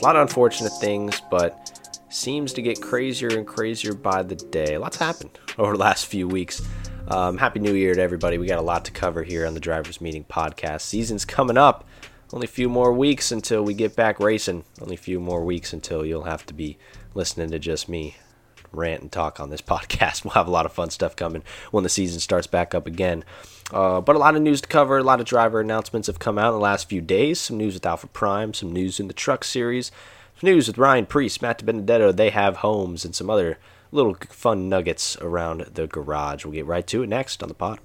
A lot of unfortunate things, but seems to get crazier and crazier by the day. Lots happened over the last few weeks. Um, Happy New Year to everybody. We got a lot to cover here on the Drivers Meeting podcast. Season's coming up. Only a few more weeks until we get back racing. Only a few more weeks until you'll have to be listening to just me rant and talk on this podcast. We'll have a lot of fun stuff coming when the season starts back up again. Uh, but a lot of news to cover. A lot of driver announcements have come out in the last few days. Some news with Alpha Prime, some news in the Truck Series, some news with Ryan Preece, Matt Benedetto. They have homes and some other little fun nuggets around the garage. We'll get right to it next on the pod.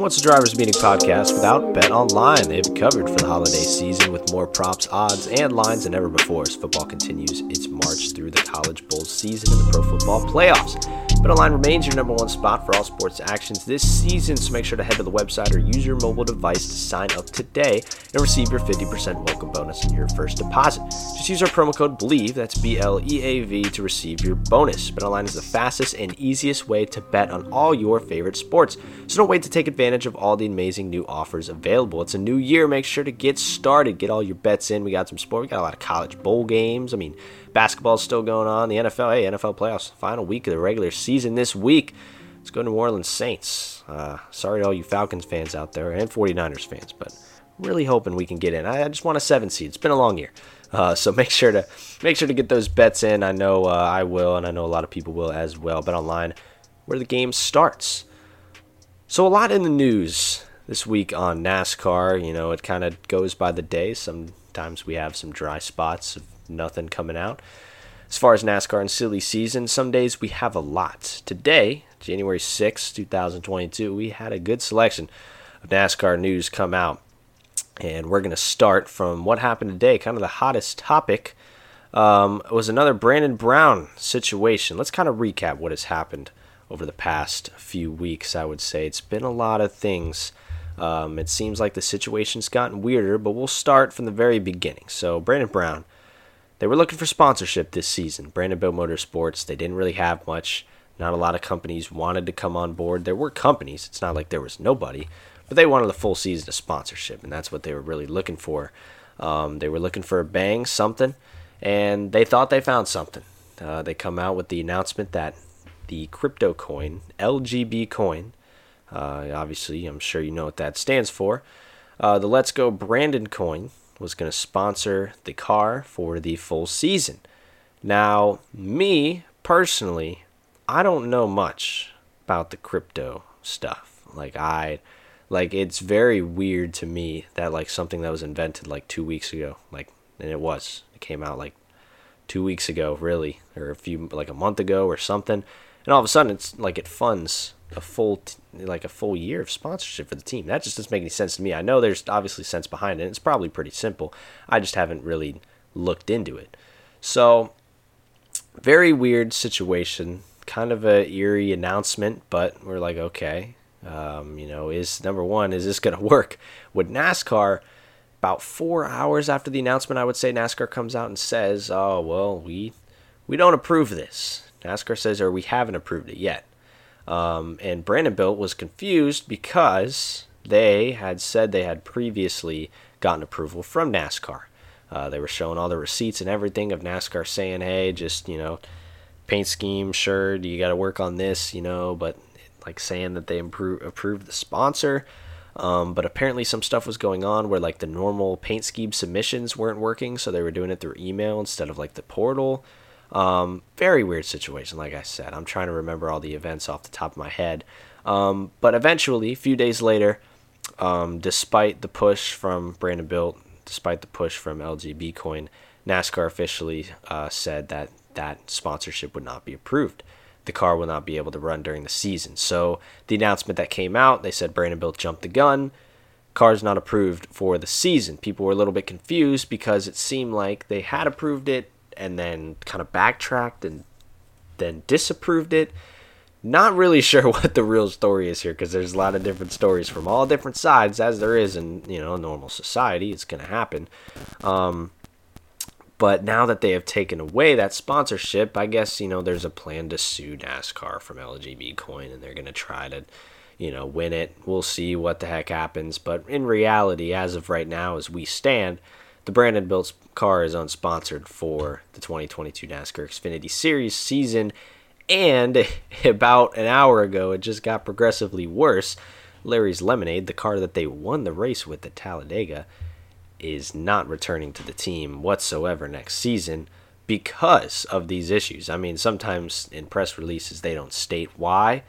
What's the Drivers Meeting podcast without Bet Online? They have covered for the holiday season with more props, odds, and lines than ever before as football continues its march through the college bowl season and the pro football playoffs. Bet Online remains your number one spot for all sports actions this season, so make sure to head to the website or use your mobile device to sign up today and receive your 50% welcome bonus on your first deposit. Just use our promo code BELIEVE, that's B L E A V, to receive your bonus. Bet Online is the fastest and easiest way to bet on all your favorite sports, so don't wait to take advantage of all the amazing new offers available. It's a new year, make sure to get started, get all your bets in. We got some sport, we got a lot of college bowl games. I mean, Basketball's still going on. The NFL, hey, NFL playoffs, final week of the regular season this week. Let's go to New Orleans Saints. Uh, sorry to all you Falcons fans out there and 49ers fans, but really hoping we can get in. I just want a seven seed. It's been a long year. Uh, so make sure to make sure to get those bets in. I know uh, I will, and I know a lot of people will as well. Bet online, where the game starts. So a lot in the news this week on NASCAR. You know, it kind of goes by the day. Sometimes we have some dry spots of nothing coming out. As far as NASCAR and silly season, some days we have a lot. Today, January 6, 2022, we had a good selection of NASCAR news come out. And we're going to start from what happened today. Kind of the hottest topic um, was another Brandon Brown situation. Let's kind of recap what has happened over the past few weeks, I would say. It's been a lot of things. Um, it seems like the situation's gotten weirder, but we'll start from the very beginning. So, Brandon Brown they were looking for sponsorship this season. Brandon Brandonbilt Motorsports, they didn't really have much. Not a lot of companies wanted to come on board. There were companies, it's not like there was nobody, but they wanted a full season of sponsorship, and that's what they were really looking for. Um, they were looking for a bang, something, and they thought they found something. Uh, they come out with the announcement that the crypto coin, LGB coin, uh, obviously, I'm sure you know what that stands for, uh, the Let's Go Brandon coin, was going to sponsor the car for the full season. Now, me personally, I don't know much about the crypto stuff. Like I like it's very weird to me that like something that was invented like 2 weeks ago, like and it was. It came out like 2 weeks ago, really, or a few like a month ago or something. And all of a sudden it's like it funds a full t- like a full year of sponsorship for the team. That just doesn't make any sense to me. I know there's obviously sense behind it. It's probably pretty simple. I just haven't really looked into it. So very weird situation. Kind of a eerie announcement, but we're like, okay, um, you know, is number one, is this going to work? With NASCAR, about four hours after the announcement, I would say NASCAR comes out and says, "Oh well, we we don't approve this." NASCAR says, or we haven't approved it yet. Um, and Brandonbilt was confused because they had said they had previously gotten approval from NASCAR. Uh, they were showing all the receipts and everything of NASCAR saying, hey, just, you know, paint scheme, sure, you got to work on this, you know, but like saying that they improve, approved the sponsor. Um, but apparently some stuff was going on where like the normal paint scheme submissions weren't working, so they were doing it through email instead of like the portal. Um, very weird situation, like I said. I'm trying to remember all the events off the top of my head. Um, but eventually, a few days later, um, despite the push from Brandonbilt despite the push from LGB Coin, NASCAR officially uh, said that that sponsorship would not be approved. The car will not be able to run during the season. So the announcement that came out, they said Brandonbilt jumped the gun. Car's not approved for the season. People were a little bit confused because it seemed like they had approved it and then kind of backtracked and then disapproved it. Not really sure what the real story is here because there's a lot of different stories from all different sides, as there is in you know normal society. It's going to happen. Um, but now that they have taken away that sponsorship, I guess, you know, there's a plan to sue NASCAR from LGB Coin and they're going to try to, you know, win it. We'll see what the heck happens. But in reality, as of right now, as we stand, the Brandonbilt car is unsponsored for the 2022 NASCAR Xfinity Series season. And about an hour ago, it just got progressively worse. Larry's Lemonade, the car that they won the race with at Talladega, is not returning to the team whatsoever next season because of these issues. I mean, sometimes in press releases they don't state why.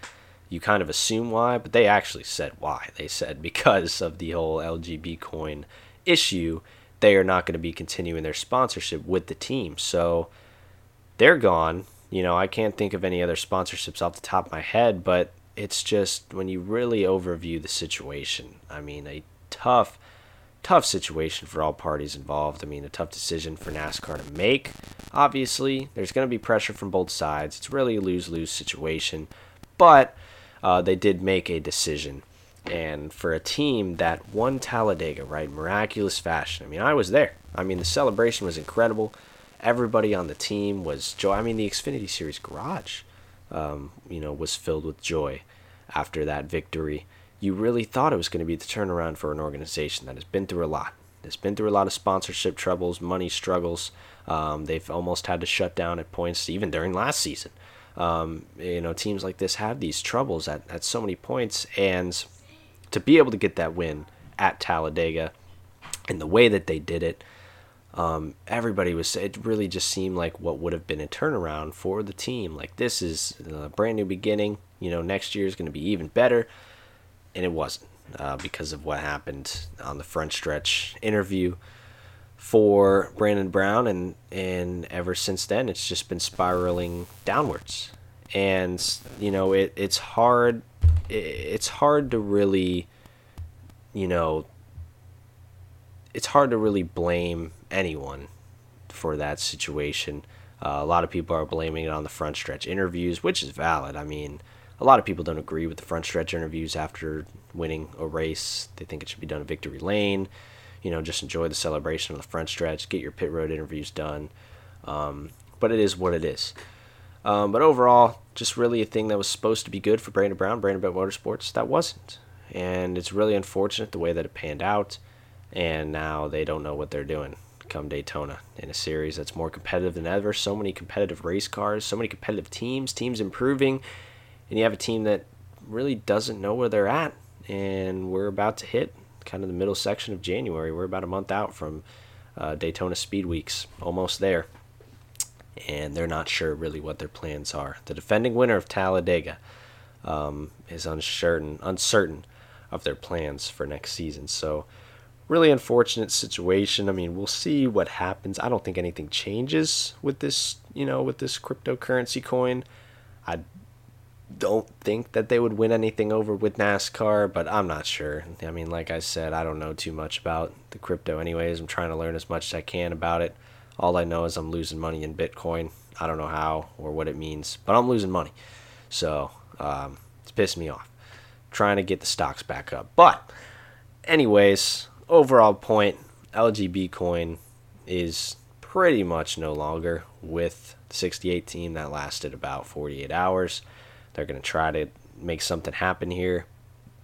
You kind of assume why, but they actually said why. They said because of the whole LGB coin issue, they are not going to be continuing their sponsorship with the team. So they're gone. You know, I can't think of any other sponsorships off the top of my head, but it's just when you really overview the situation. I mean, a tough tough situation for all parties involved. I mean, a tough decision for NASCAR to make. Obviously, there's going to be pressure from both sides. It's really a lose lose situation, but uh, they did make a decision. And for a team that won Talladega, right, miraculous fashion. I mean, I was there. I mean, the celebration was incredible. Everybody on the team was joy. I mean, the Xfinity Series garage, um, you know, was filled with joy after that victory you really thought it was going to be the turnaround for an organization that has been through a lot. It's been through a lot of sponsorship troubles, money struggles. Um, they've almost had to shut down at points, even during last season. Um, you know, teams like this have these troubles at, at so many points, and to be able to get that win at Talladega and the way that they did it, um, everybody was. It really just seemed like what would have been a turnaround for the team. Like this is a brand new beginning. You know, next year is going to be even better and it wasn't uh, because of what happened on the front stretch interview for Brandon Brown, and and ever since then, it's just been spiraling downwards. And you know, it it's hard. It's hard to really, you know, it's hard to really blame anyone for that situation. Uh, a lot of people are blaming it on the front stretch interviews, which is valid. I mean, a lot of people don't agree with the front stretch interviews after winning a race. They think it should be done in victory lane. You know, just enjoy the celebration of the front stretch. Get your pit road interviews done. Um, but it is what it is. Um, but overall, just really a thing that was supposed to be good for Brandon Brown, Brandonbilt Motorsports, that wasn't. And it's really unfortunate the way that it panned out. And now they don't know what they're doing come Daytona in a series that's more competitive than ever. So many competitive race cars, so many competitive teams, teams improving, and you have a team that really doesn't know where they're at. And we're about to hit kind of the middle section of January. We're about a month out from uh, Daytona Speed Weeks, almost there. And they're not sure really what their plans are. The defending winner of Talladega um, is uncertain, uncertain of their plans for next season. So, really unfortunate situation. I mean, we'll see what happens. I don't think anything changes with this, you know, with this cryptocurrency coin. I don't think that they would win anything over with NASCAR, but I'm not sure. I mean, like I said, I don't know too much about the crypto, anyways. I'm trying to learn as much as I can about it. All I know is I'm losing money in Bitcoin. I don't know how or what it means, but I'm losing money. So um, it's pissing me off. trying to get the stocks back up. But, anyways, overall point LGB coin is pretty much no longer with the 68 team that lasted about 48 hours. They're going to try to make something happen here.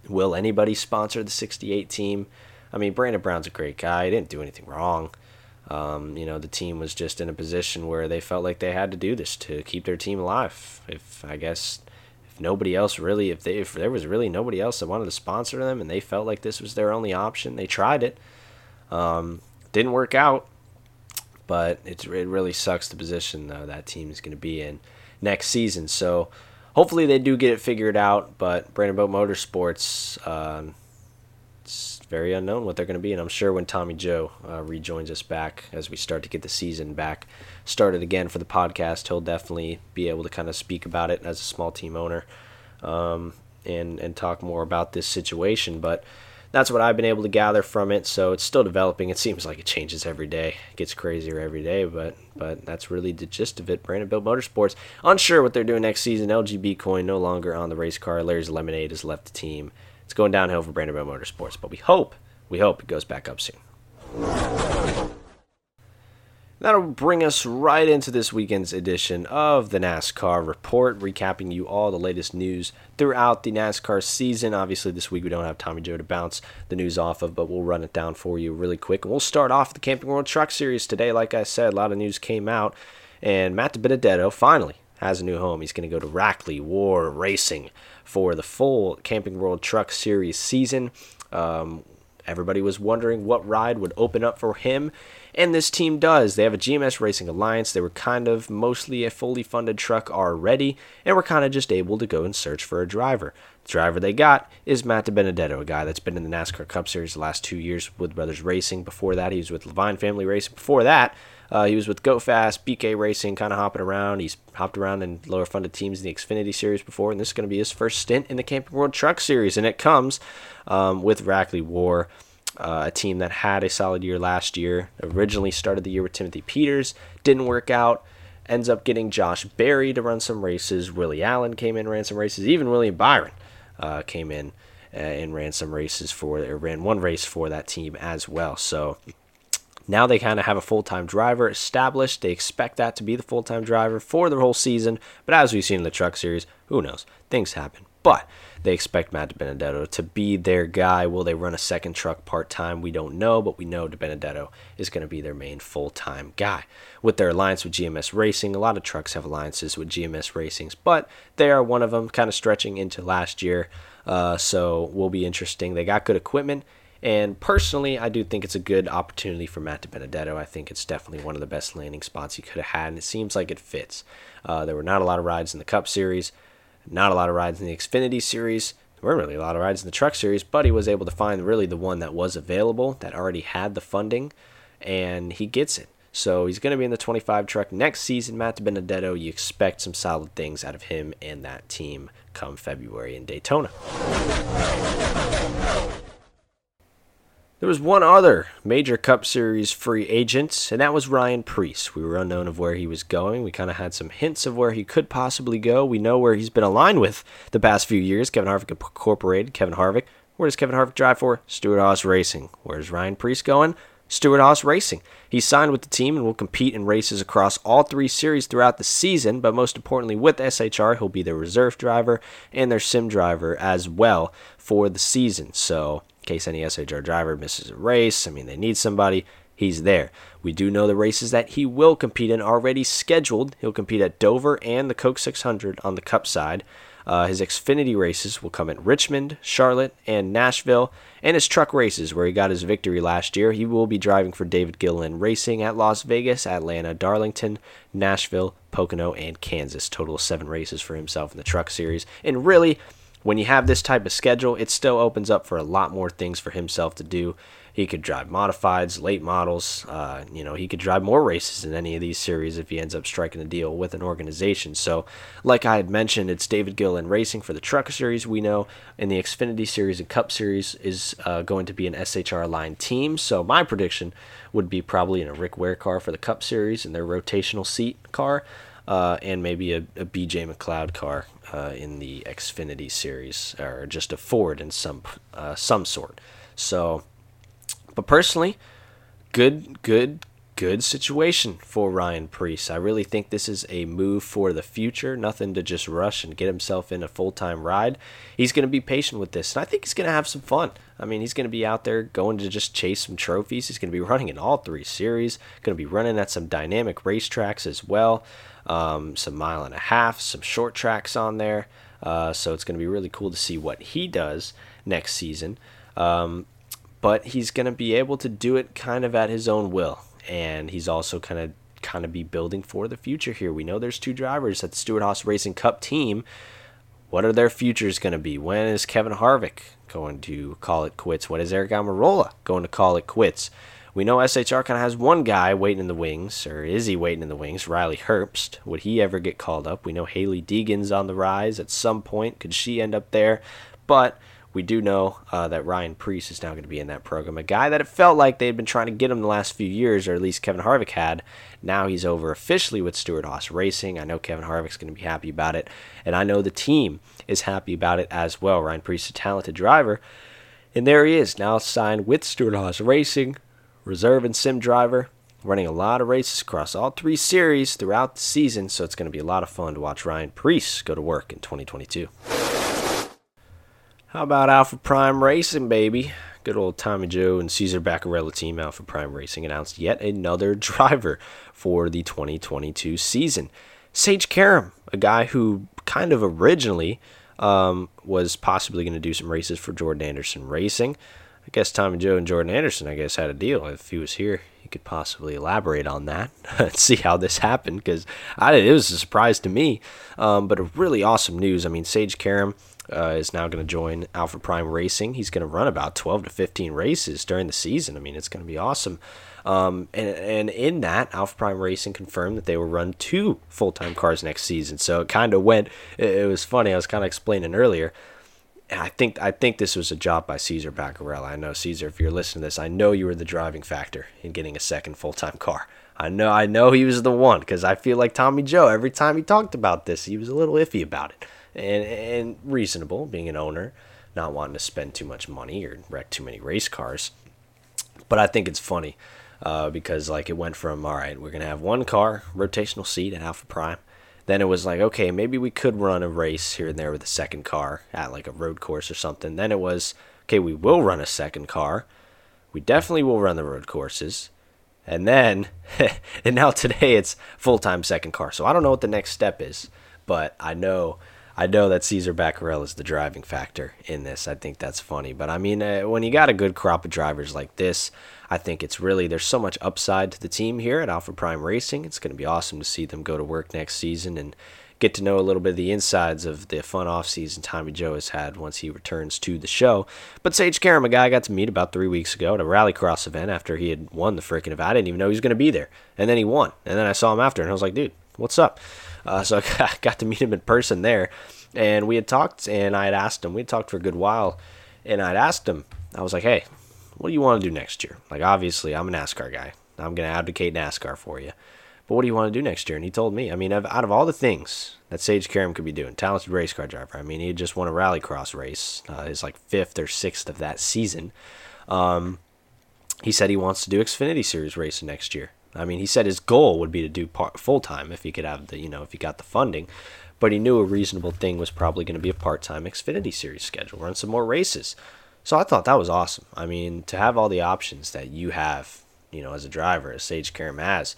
Will anybody sponsor the 68 team? I mean, Brandon Brown's a great guy. He didn't do anything wrong. Um, you know, the team was just in a position where they felt like they had to do this to keep their team alive. If I guess if nobody else really, if they if there was really nobody else that wanted to sponsor them, and they felt like this was their only option, they tried it. Um, didn't work out, but it's it really sucks the position though that team is going to be in next season. So hopefully they do get it figured out. But Brandonbilt Motorsports, um, very unknown what they're going to be. And I'm sure when Tommy Joe uh, rejoins us back as we start to get the season back started again for the podcast, he'll definitely be able to kind of speak about it as a small team owner um, and and talk more about this situation. But that's what I've been able to gather from it. So it's still developing. It seems like it changes every day. It gets crazier every day, but but that's really the gist of it. Brandonbilt Motorsports unsure what they're doing next season. LGB coin no longer on the race car. Larry's Lemonade has left the team. It's going downhill for Brandonbilt Motorsports, but we hope we hope it goes back up soon. That'll bring us right into this weekend's edition of the NASCAR Report, recapping you all the latest news throughout the NASCAR season. Obviously, this week we don't have Tommy Joe to bounce the news off of, but we'll run it down for you really quick. And we'll start off the Camping World Truck Series today. Like I said, a lot of news came out, and Matt DiBenedetto finally has a new home. He's going to go to Rackley War Racing for the full Camping World Truck Series season. Um, everybody was wondering what ride would open up for him and this team does. They have a GMS Racing Alliance. They were kind of mostly a fully funded truck already, and we're kind of just able to go and search for a driver. The driver they got is Matt DiBenedetto, a guy that's been in the NASCAR Cup Series the last two years with Brothers Racing. Before that, he was with Leavine Family Racing. Before that, uh, he was with Go Fast, BK Racing, kind of hopping around. He's hopped around in lower funded teams in the Xfinity Series before, and this is going to be his first stint in the Camping World Truck Series, and it comes um, with Rackley War uh, a team that had a solid year last year. Originally started the year with Timothy Peters, didn't work out. Ends up getting Josh Berry to run some races. Willie Allen came in, ran some races. Even William Byron uh, came in uh, and ran some races for, or ran one race for that team as well. So now they kind of have a full time driver established. They expect that to be the full time driver for the whole season. But as we've seen in the truck series, who knows? Things happen. But they expect Matt Benedetto to be their guy. Will they run a second truck part time? We don't know, but we know Benedetto is going to be their main full time guy. With their alliance with GMS Racing, a lot of trucks have alliances with GMS Racings, but they are one of them, kind of stretching into last year. Uh, so will be interesting. They got good equipment. And personally, I do think it's a good opportunity for Matt DiBenedetto. I think it's definitely one of the best landing spots he could have had, and it seems like it fits. Uh, there were not a lot of rides in the Cup Series. Not a lot of rides in the Xfinity series. There weren't really a lot of rides in the Truck series, but he was able to find really the one that was available that already had the funding, and he gets it. So he's going to be in the 25 truck next season. Matt Benedetto, you expect some solid things out of him and that team come February in Daytona. There was one other major Cup Series free agent, and that was Ryan Preece. We were unknown of where he was going. We kind of had some hints of where he could possibly go. We know where he's been aligned with the past few years. Kevin Harvick Incorporated. Kevin Harvick. Where does Kevin Harvick drive for? Stewart-Haas Racing. Where's Ryan Preece going? Stewart-Haas Racing. He signed with the team and will compete in races across all three series throughout the season, but most importantly, with SHR, he'll be their reserve driver and their sim driver as well for the season. So case any SHR driver misses a race. I mean, they need somebody. He's there. We do know the races that he will compete in already scheduled. He'll compete at Dover and the Coke 600 on the Cup side. Uh, his Xfinity races will come at Richmond, Charlotte, and Nashville, and his truck races, where he got his victory last year. He will be driving for David Gilliland Racing at Las Vegas, Atlanta, Darlington, Nashville, Pocono, and Kansas. Total seven races for himself in the truck series. And really, when you have this type of schedule, it still opens up for a lot more things for himself to do. He could drive modifieds, late models. Uh, you know, he could drive more races in any of these series if he ends up striking a deal with an organization. So, like I had mentioned, it's David Gilliland Racing for the Truck Series. We know in the Xfinity Series and Cup Series is uh, going to be an SHR aligned team. So, my prediction would be probably in a Rick Ware car for the Cup Series and their rotational seat car uh, and maybe a, a BJ McLeod car uh, in the Xfinity series, or just a Ford in some uh, some sort. So, but personally, good, good, good situation for Ryan Preece. I really think this is a move for the future. Nothing to just rush and get himself in a full time ride. He's going to be patient with this, and I think he's going to have some fun. I mean, he's going to be out there going to just chase some trophies. He's going to be running in all three series. Going to be running at some dynamic racetracks as well um, some mile and a half, some short tracks on there. Uh, so it's going to be really cool to see what he does next season. Um, but he's going to be able to do it kind of at his own will, and he's also kind of kind of be building for the future here. We know there's two drivers at the Stewart-Haas Racing Cup team. What are their futures going to be? When is Kevin Harvick going to call it quits? What is Aric Almirola going to call it quits? We know SHR kind of has one guy waiting in the wings, or is he waiting in the wings? Riley Herbst. Would he ever get called up? We know Hailie Deegan's on the rise at some point. Could she end up there? But we do know uh, that Ryan Preece is now going to be in that program. A guy that it felt like they had been trying to get him the last few years, or at least Kevin Harvick had. Now he's over officially with Stewart Haas Racing. I know Kevin Harvick's going to be happy about it, and I know the team is happy about it as well. Ryan Preece is a talented driver, and there he is now signed with Stewart Haas Racing, reserve and sim driver. Running a lot of races across all three series throughout the season, so it's going to be a lot of fun to watch Ryan Preece go to work in 2022. How about Alpha Prime Racing, baby? Good old Tommy Joe and Caesar Bacarella team Alpha Prime Racing announced yet another driver for the 2022 season. Sage Karam, a guy who kind of originally um, was possibly going to do some races for Jordan Anderson Racing. I guess Tommy Joe and Jordan Anderson, I guess, had a deal. If he was here, he could possibly elaborate on that and see how this happened because it was a surprise to me. Um, but a really awesome news. I mean, Sage Karam uh, is now going to join Alpha Prime Racing. He's going to run about 12 to 15 races during the season. I mean, it's going to be awesome. Um, and, and in that, Alpha Prime Racing confirmed that they will run two full time cars next season. So it kind of went. It, it was funny. I was kind of explaining earlier. I think I think this was a job by Caesar Bacarella. I know Caesar, if you're listening to this, I know you were the driving factor in getting a second full time car. I know I know he was the one because I feel like Tommy Joe. Every time he talked about this, he was a little iffy about it and and reasonable being an owner, not wanting to spend too much money or wreck too many race cars. But I think it's funny uh, because like it went from all right, we're gonna have one car rotational seat at Alpha Prime. Then it was like, okay, maybe we could run a race here and there with a second car at like a road course or something. Then it was, okay, we will run a second car. We definitely will run the road courses. And then, and now today it's full time second car. So I don't know what the next step is, but I know I know that Caesar Bacarella is the driving factor in this. I think that's funny. But I mean, uh, when you got a good crop of drivers like this, I think it's really, there's so much upside to the team here at Alpha Prime Racing. It's going to be awesome to see them go to work next season and get to know a little bit of the insides of the fun off season Tommy Joe has had once he returns to the show. But Sage Karam, a guy I got to meet about three weeks ago at a rallycross event after he had won the freaking event. I didn't even know he was going to be there. And then he won. And then I saw him after and I was like, dude, what's up? Uh, so I got to meet him in person there, and we had talked, and I had asked him. We had talked for a good while, and I'd asked him. I was like, "Hey, what do you want to do next year?" Like, obviously, I'm a NASCAR guy. I'm gonna advocate NASCAR for you. But what do you want to do next year? And he told me. I mean, out of all the things that Sage Karam could be doing, talented race car driver. I mean, he just won a rallycross race. Uh, his like fifth or sixth of that season. Um, he said he wants to do Xfinity Series racing next year. I mean, he said his goal would be to do full time if he could have the, you know, if he got the funding. But he knew a reasonable thing was probably going to be a part time Xfinity Series schedule, run some more races. So I thought that was awesome. I mean, to have all the options that you have, you know, as a driver, as Sage Karam has,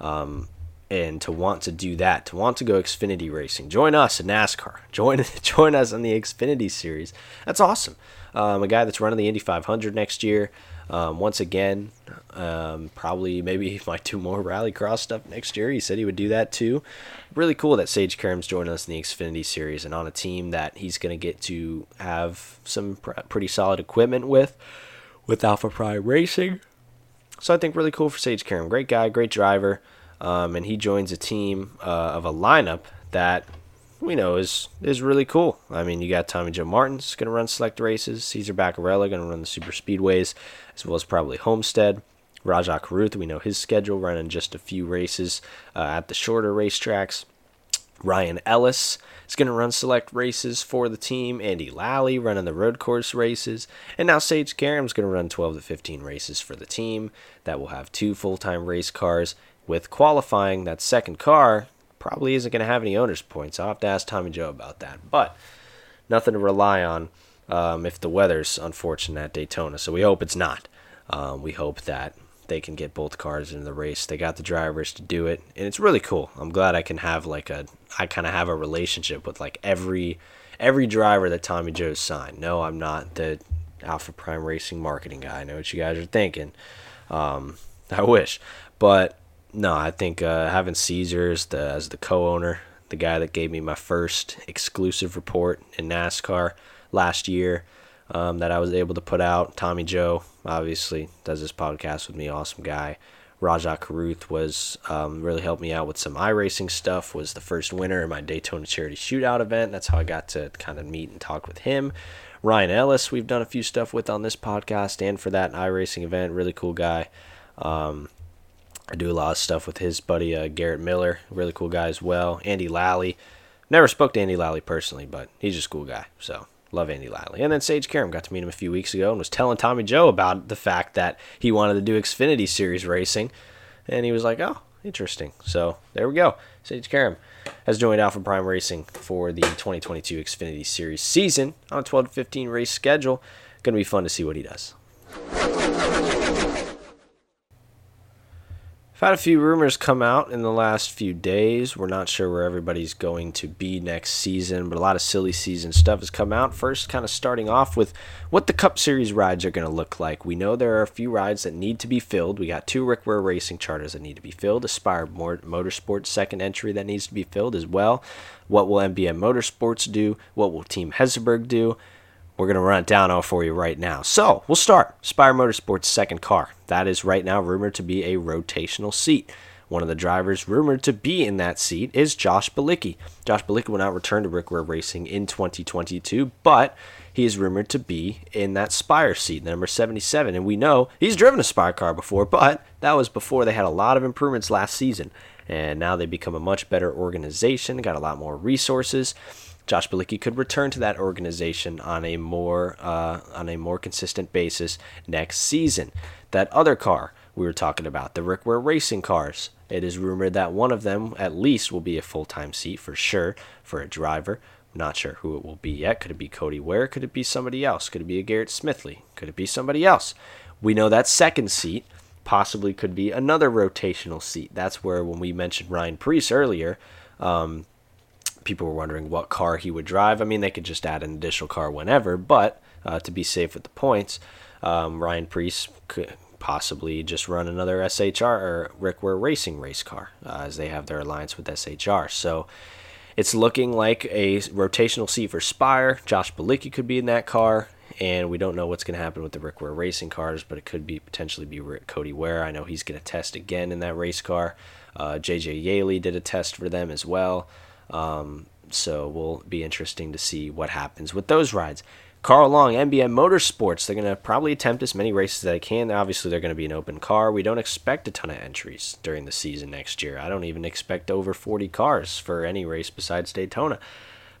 um, and to want to do that, to want to go Xfinity racing, join us in NASCAR, join join us in the Xfinity Series. That's awesome. Um, a guy that's running the Indy 500 next year. Um, once again, um, probably maybe might do more rallycross stuff next year. He said he would do that too. Really cool that Sage Karam's joining us in the Xfinity Series and on a team that he's going to get to have some pr- pretty solid equipment with, with Alpha Prime Racing. So I think really cool for Sage Karam. Great guy, great driver. Um, and he joins a team uh, of a lineup that we know is is really cool. I mean, you got Tommy Joe Martins going to run select races, Caesar Bacarella going to run the super speedways, as well as probably Homestead. Rajah Caruth, we know his schedule, running just a few races uh, at the shorter racetracks. Ryan Ellis is going to run select races for the team. Andy Lally running the road course races. And now Sage Karam's going to run 12 to 15 races for the team. That will have two full time race cars. With qualifying, that second car probably isn't going to have any owner's points. I'll have to ask Tommy Joe about that. But nothing to rely on um, if the weather's unfortunate at Daytona. So we hope it's not. Um, we hope that they can get both cars into the race. They got the drivers to do it, and it's really cool. I'm glad I can have like a I kind of have a relationship with like every every driver that Tommy Joe's signed. No, I'm not the Alpha Prime Racing marketing guy. I know what you guys are thinking. Um, I wish, but no, I think uh, having Cesar as the, as the co-owner, the guy that gave me my first exclusive report in NASCAR last year um, that I was able to put out. Tommy Joe, obviously, does this podcast with me. Awesome guy. Rajah Caruth was um, really helped me out with some iRacing stuff. Was the first winner in my Daytona Charity Shootout event. That's how I got to kind of meet and talk with him. Ryan Ellis, we've done a few stuff with on this podcast and for that iRacing event. Really cool guy. Um, I do a lot of stuff with his buddy uh, Garrett Miller, really cool guy as well. Andy Lally. Never spoke to Andy Lally personally, but he's just a cool guy. So love Andy Lally. And then Sage Karam got to meet him a few weeks ago and was telling Tommy Joe about the fact that he wanted to do Xfinity Series racing. And he was like, oh, interesting. So there we go. Sage Karam has joined Alpha Prime Racing for the 2022 Xfinity Series season on a 12 to 15 race schedule. Going to be fun to see what he does. Had a few rumors come out in the last few days. We're not sure where everybody's going to be next season, but a lot of silly season stuff has come out. First, kind of starting off with what the Cup Series rides are going to look like. We know there are a few rides that need to be filled. We got two Rick Ware Racing charters that need to be filled, Aspire Motorsports second entry that needs to be filled as well. What will MBM Motorsports do? What will Team Hezeberg do? We're going to run it down all for you right now. So we'll start. Spire Motorsports' second car. That is right now rumored to be a rotational seat. One of the drivers rumored to be in that seat is Josh Bilicki. Josh Bilicki will not return to Rick Racing in 2022, but he is rumored to be in that Spire seat, number 77. And we know he's driven a Spire car before, but that was before they had a lot of improvements last season. And now they become a much better organization, got a lot more resources. Josh Bilicki could return to that organization on a more uh, on a more consistent basis next season. That other car we were talking about, the Rick Ware Racing cars, it is rumored that one of them at least will be a full time seat for sure for a driver. Not sure who it will be yet. Could it be Cody Ware? Could it be somebody else? Could it be a Garrett Smithley? Could it be somebody else? We know that second seat possibly could be another rotational seat. That's where when we mentioned Ryan Preece earlier, um, people were wondering what car he would drive. I mean, they could just add an additional car whenever, but uh, to be safe with the points, um, Ryan Preece could possibly just run another SHR or Rick Ware Racing race car uh, as they have their alliance with SHR. So it's looking like a rotational seat for Spire. Josh Bilicki could be in that car. And we don't know what's going to happen with the Rick Ware racing cars, but it could be potentially be Rick, Cody Ware. I know he's going to test again in that race car. Uh, JJ Yeley did a test for them as well. Um, so will be interesting to see what happens with those rides. Carl Long, MBM Motorsports, they're going to probably attempt as many races as they can. Obviously, they're going to be an open car. We don't expect a ton of entries during the season next year. I don't even expect over 40 cars for any race besides Daytona.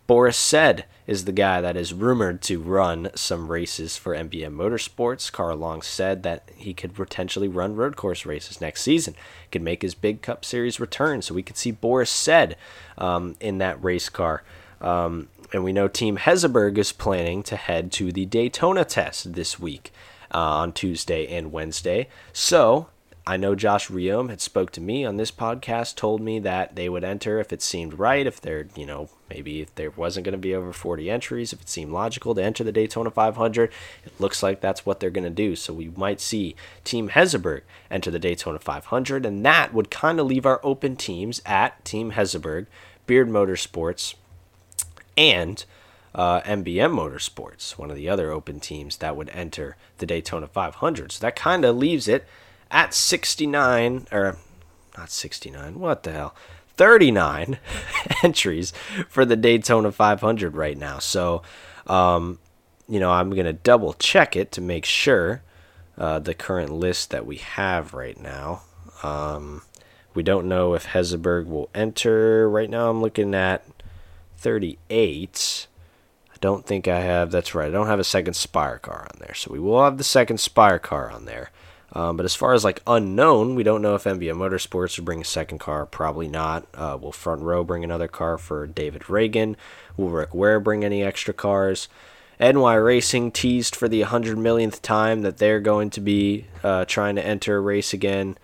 Boris Said is the guy that is rumored to run some races for MBM Motorsports. Carl Long said that he could potentially run road course races next season. Could make his big Cup Series return, so we could see Boris Said um, in that race car. Um, and we know Team Hezeberg is planning to head to the Daytona test this week uh, on Tuesday and Wednesday. So I know Josh Reaume had spoke to me on this podcast, told me that they would enter if it seemed right, if there, you know, maybe if there wasn't going to be over 40 entries, if it seemed logical to enter the Daytona 500. It looks like that's what they're going to do. So we might see Team Hezeberg enter the Daytona 500, and that would kind of leave our open teams at Team Hezeberg, Beard Motorsports, and uh, MBM Motorsports, one of the other open teams that would enter the Daytona 500. So that kind of leaves it at 69, or not 69, what the hell? 39 entries for the Daytona 500 right now. So, um, you know, I'm going to double check it to make sure uh, the current list that we have right now. Um, we don't know if Hezeberg will enter. Right now, I'm looking at 38. I don't think I have, that's right, I don't have a second Spire car on there. So we will have the second Spire car on there. Um, but as far as like unknown, we don't know if MBM Motorsports will bring a second car. Probably not. Uh, will Front Row bring another car for David Ragan? Will Rick Ware bring any extra cars? NY Racing teased for the 100 millionth time that they're going to be uh, trying to enter a race again.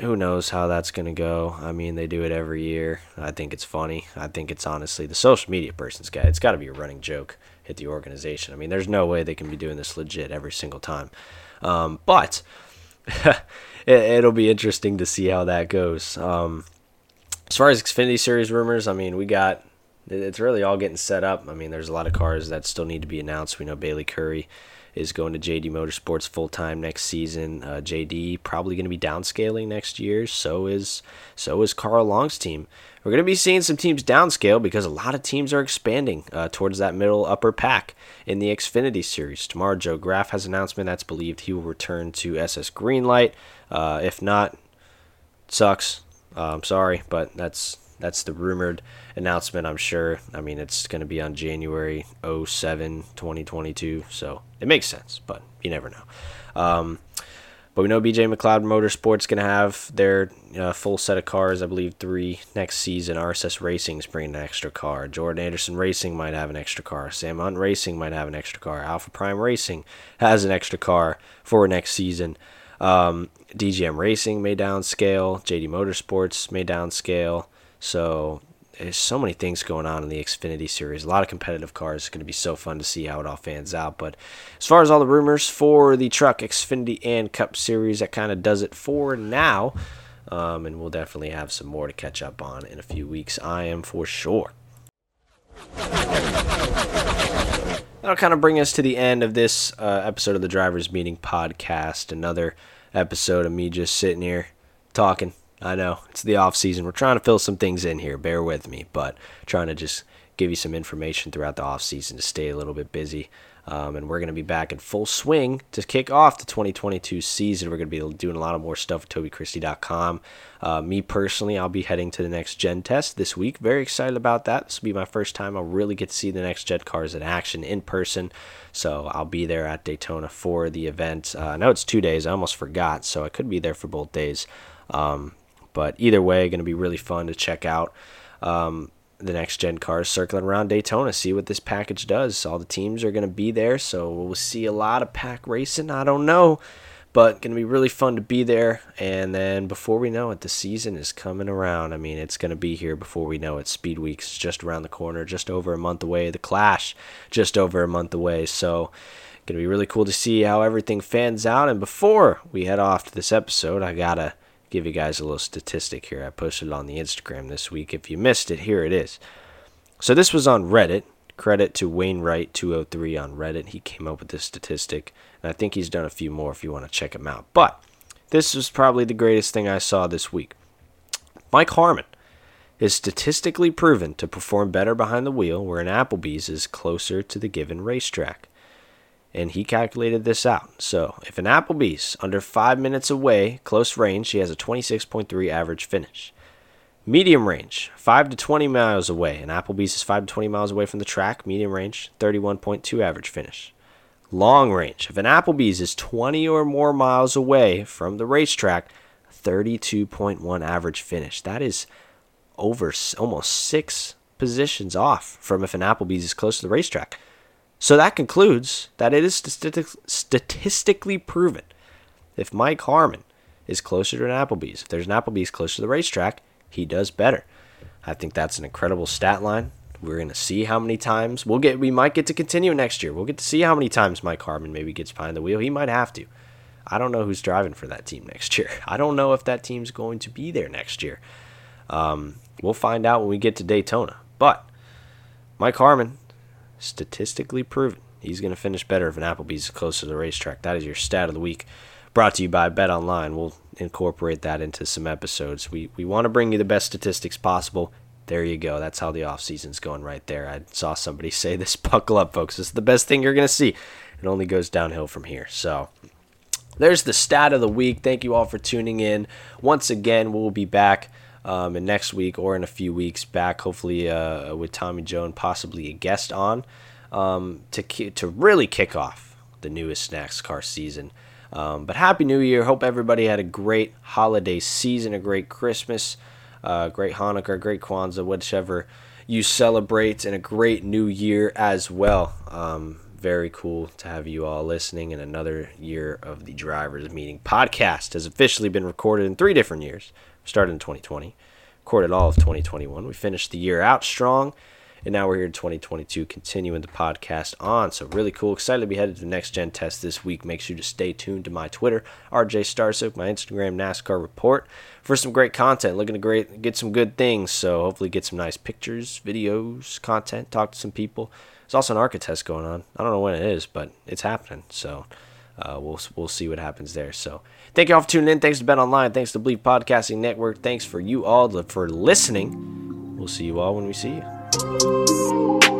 Who knows how that's going to go? I mean, they do it every year. I think it's funny. I think it's honestly the social media person's got it's got to be a running joke at the organization. I mean, there's no way they can be doing this legit every single time. Um, but it, will be interesting to see how that goes. Um, As far as Xfinity Series rumors, I mean, we got it's really all getting set up. I mean, there's a lot of cars that still need to be announced. We know Bailey Currey is going to JD Motorsports full time next season. Uh, JD probably going to be downscaling next year. So is so is Carl Long's team. We're going to be seeing some teams downscale because a lot of teams are expanding uh, towards that middle upper pack in the Xfinity Series. Tomorrow, Joe Graf has an announcement that's believed he will return to SS Greenlight. Uh, if not, sucks. Uh, I'm sorry, but that's that's the rumored announcement, I'm sure. I mean, it's going to be on January 07, 2022, so it makes sense, but you never know. Um, but we know BJ McLeod Motorsports going to have their uh, full set of cars, I believe three next season. RSS Racing is bringing an extra car. Jordan Anderson Racing might have an extra car. Sam Hunt Racing might have an extra car. Alpha Prime Racing has an extra car for next season. Um, DGM Racing may downscale. JD Motorsports may downscale. So there's so many things going on in the Xfinity series. A lot of competitive cars. It's going to be so fun to see how it all fans out. But as far as all the rumors for the Truck Xfinity and Cup series, that kind of does it for now. Um, and we'll definitely have some more to catch up on in a few weeks. I am for sure. That'll kind of bring us to the end of this uh, episode of the Drivers Meeting podcast. Another episode of me just sitting here talking I know it's the off season. We're trying to fill some things in here. Bear with me, but trying to just give you some information throughout the off season to stay a little bit busy. Um, and we're going to be back in full swing to kick off the 2022 season. We're going to be doing a lot of more stuff at TobyChristie.com. Uh, me personally, I'll be heading to the next gen test this week. Very excited about that. This will be my first time I'll really get to see the next gen cars in action in person. So I'll be there at Daytona for the event. Uh, I know it's two days. I almost forgot, so I could be there for both days. Um, but either way, going to be really fun to check out um, the next gen cars circling around Daytona, see what this package does. All the teams are going to be there, so we'll see a lot of pack racing. I don't know, but going to be really fun to be there. And then before we know it, the season is coming around. I mean, it's going to be here before we know it. Speed Week's just around the corner, just over a month away. The Clash, just over a month away. So, going to be really cool to see how everything fans out. And before we head off to this episode, I got to give you guys a little statistic here. I posted it on the Instagram this week. If you missed it, here it is. So this was on Reddit. Credit to Wainwright203 on Reddit. He came up with this statistic, and I think he's done a few more if you want to check him out. But this was probably the greatest thing I saw this week. Mike Harmon is statistically proven to perform better behind the wheel where an Applebee's is closer to the given racetrack and he calculated this out. So if an Applebee's under five minutes away, close range, he has a 26.3 average finish. Medium range, 5 to 20 miles away. An Applebee's is 5 to 20 miles away from the track. Medium range, 31.2 average finish. Long range, if an Applebee's is 20 or more miles away from the racetrack, 32.1 average finish. That is over almost six positions off from if an Applebee's is close to the racetrack. So that concludes that it is statistically proven if Mike Harmon is closer to an Applebee's, if there's an Applebee's closer to the racetrack, he does better. I think that's an incredible stat line. We're gonna see how many times we'll get. We might get to continue next year. We'll get to see how many times Mike Harmon maybe gets behind the wheel. He might have to. I don't know who's driving for that team next year. I don't know if that team's going to be there next year. Um, we'll find out when we get to Daytona. But Mike Harmon statistically proven he's going to finish better if an Applebee's is close to the racetrack. That is your stat of the week. Brought to you by Bet Online. We'll incorporate that into some episodes. We we want to bring you the best statistics possible. There you go. That's how the off season's going right there. I saw somebody say this. Buckle up, folks. This is the best thing you're going to see. It only goes downhill from here. So there's the stat of the week. Thank you all for tuning in. Once again, we'll be back um, and next week or in a few weeks back, hopefully uh, with Tommy Joe, possibly a guest on um, to to really kick off the newest NASCAR season. Um, but happy New Year! Hope everybody had a great holiday season, a great Christmas, uh, great Hanukkah, great Kwanzaa, whichever you celebrate, and a great New Year as well. Um, very cool to have you all listening. And another year of the Drivers Meeting podcast has officially been recorded in three different years started in 2020, recorded all of 2021. We finished the year out strong, And now we're here in 2022, continuing the podcast on. So, really cool. Excited to be headed to the next gen test this week. Make sure to stay tuned to my Twitter, RJ Starcevic, my Instagram, NASCAR report, for some great content. Looking to great, get some good things. So, hopefully, get some nice pictures, videos, content, talk to some people. There's also an ARCA test going on. I don't know when it is, but it's happening. So, uh, we'll we'll see what happens there. So thank you all for tuning in. Thanks to Bet Online. Thanks to Bleav Podcasting Network. Thanks for you all for listening. We'll see you all when we see you.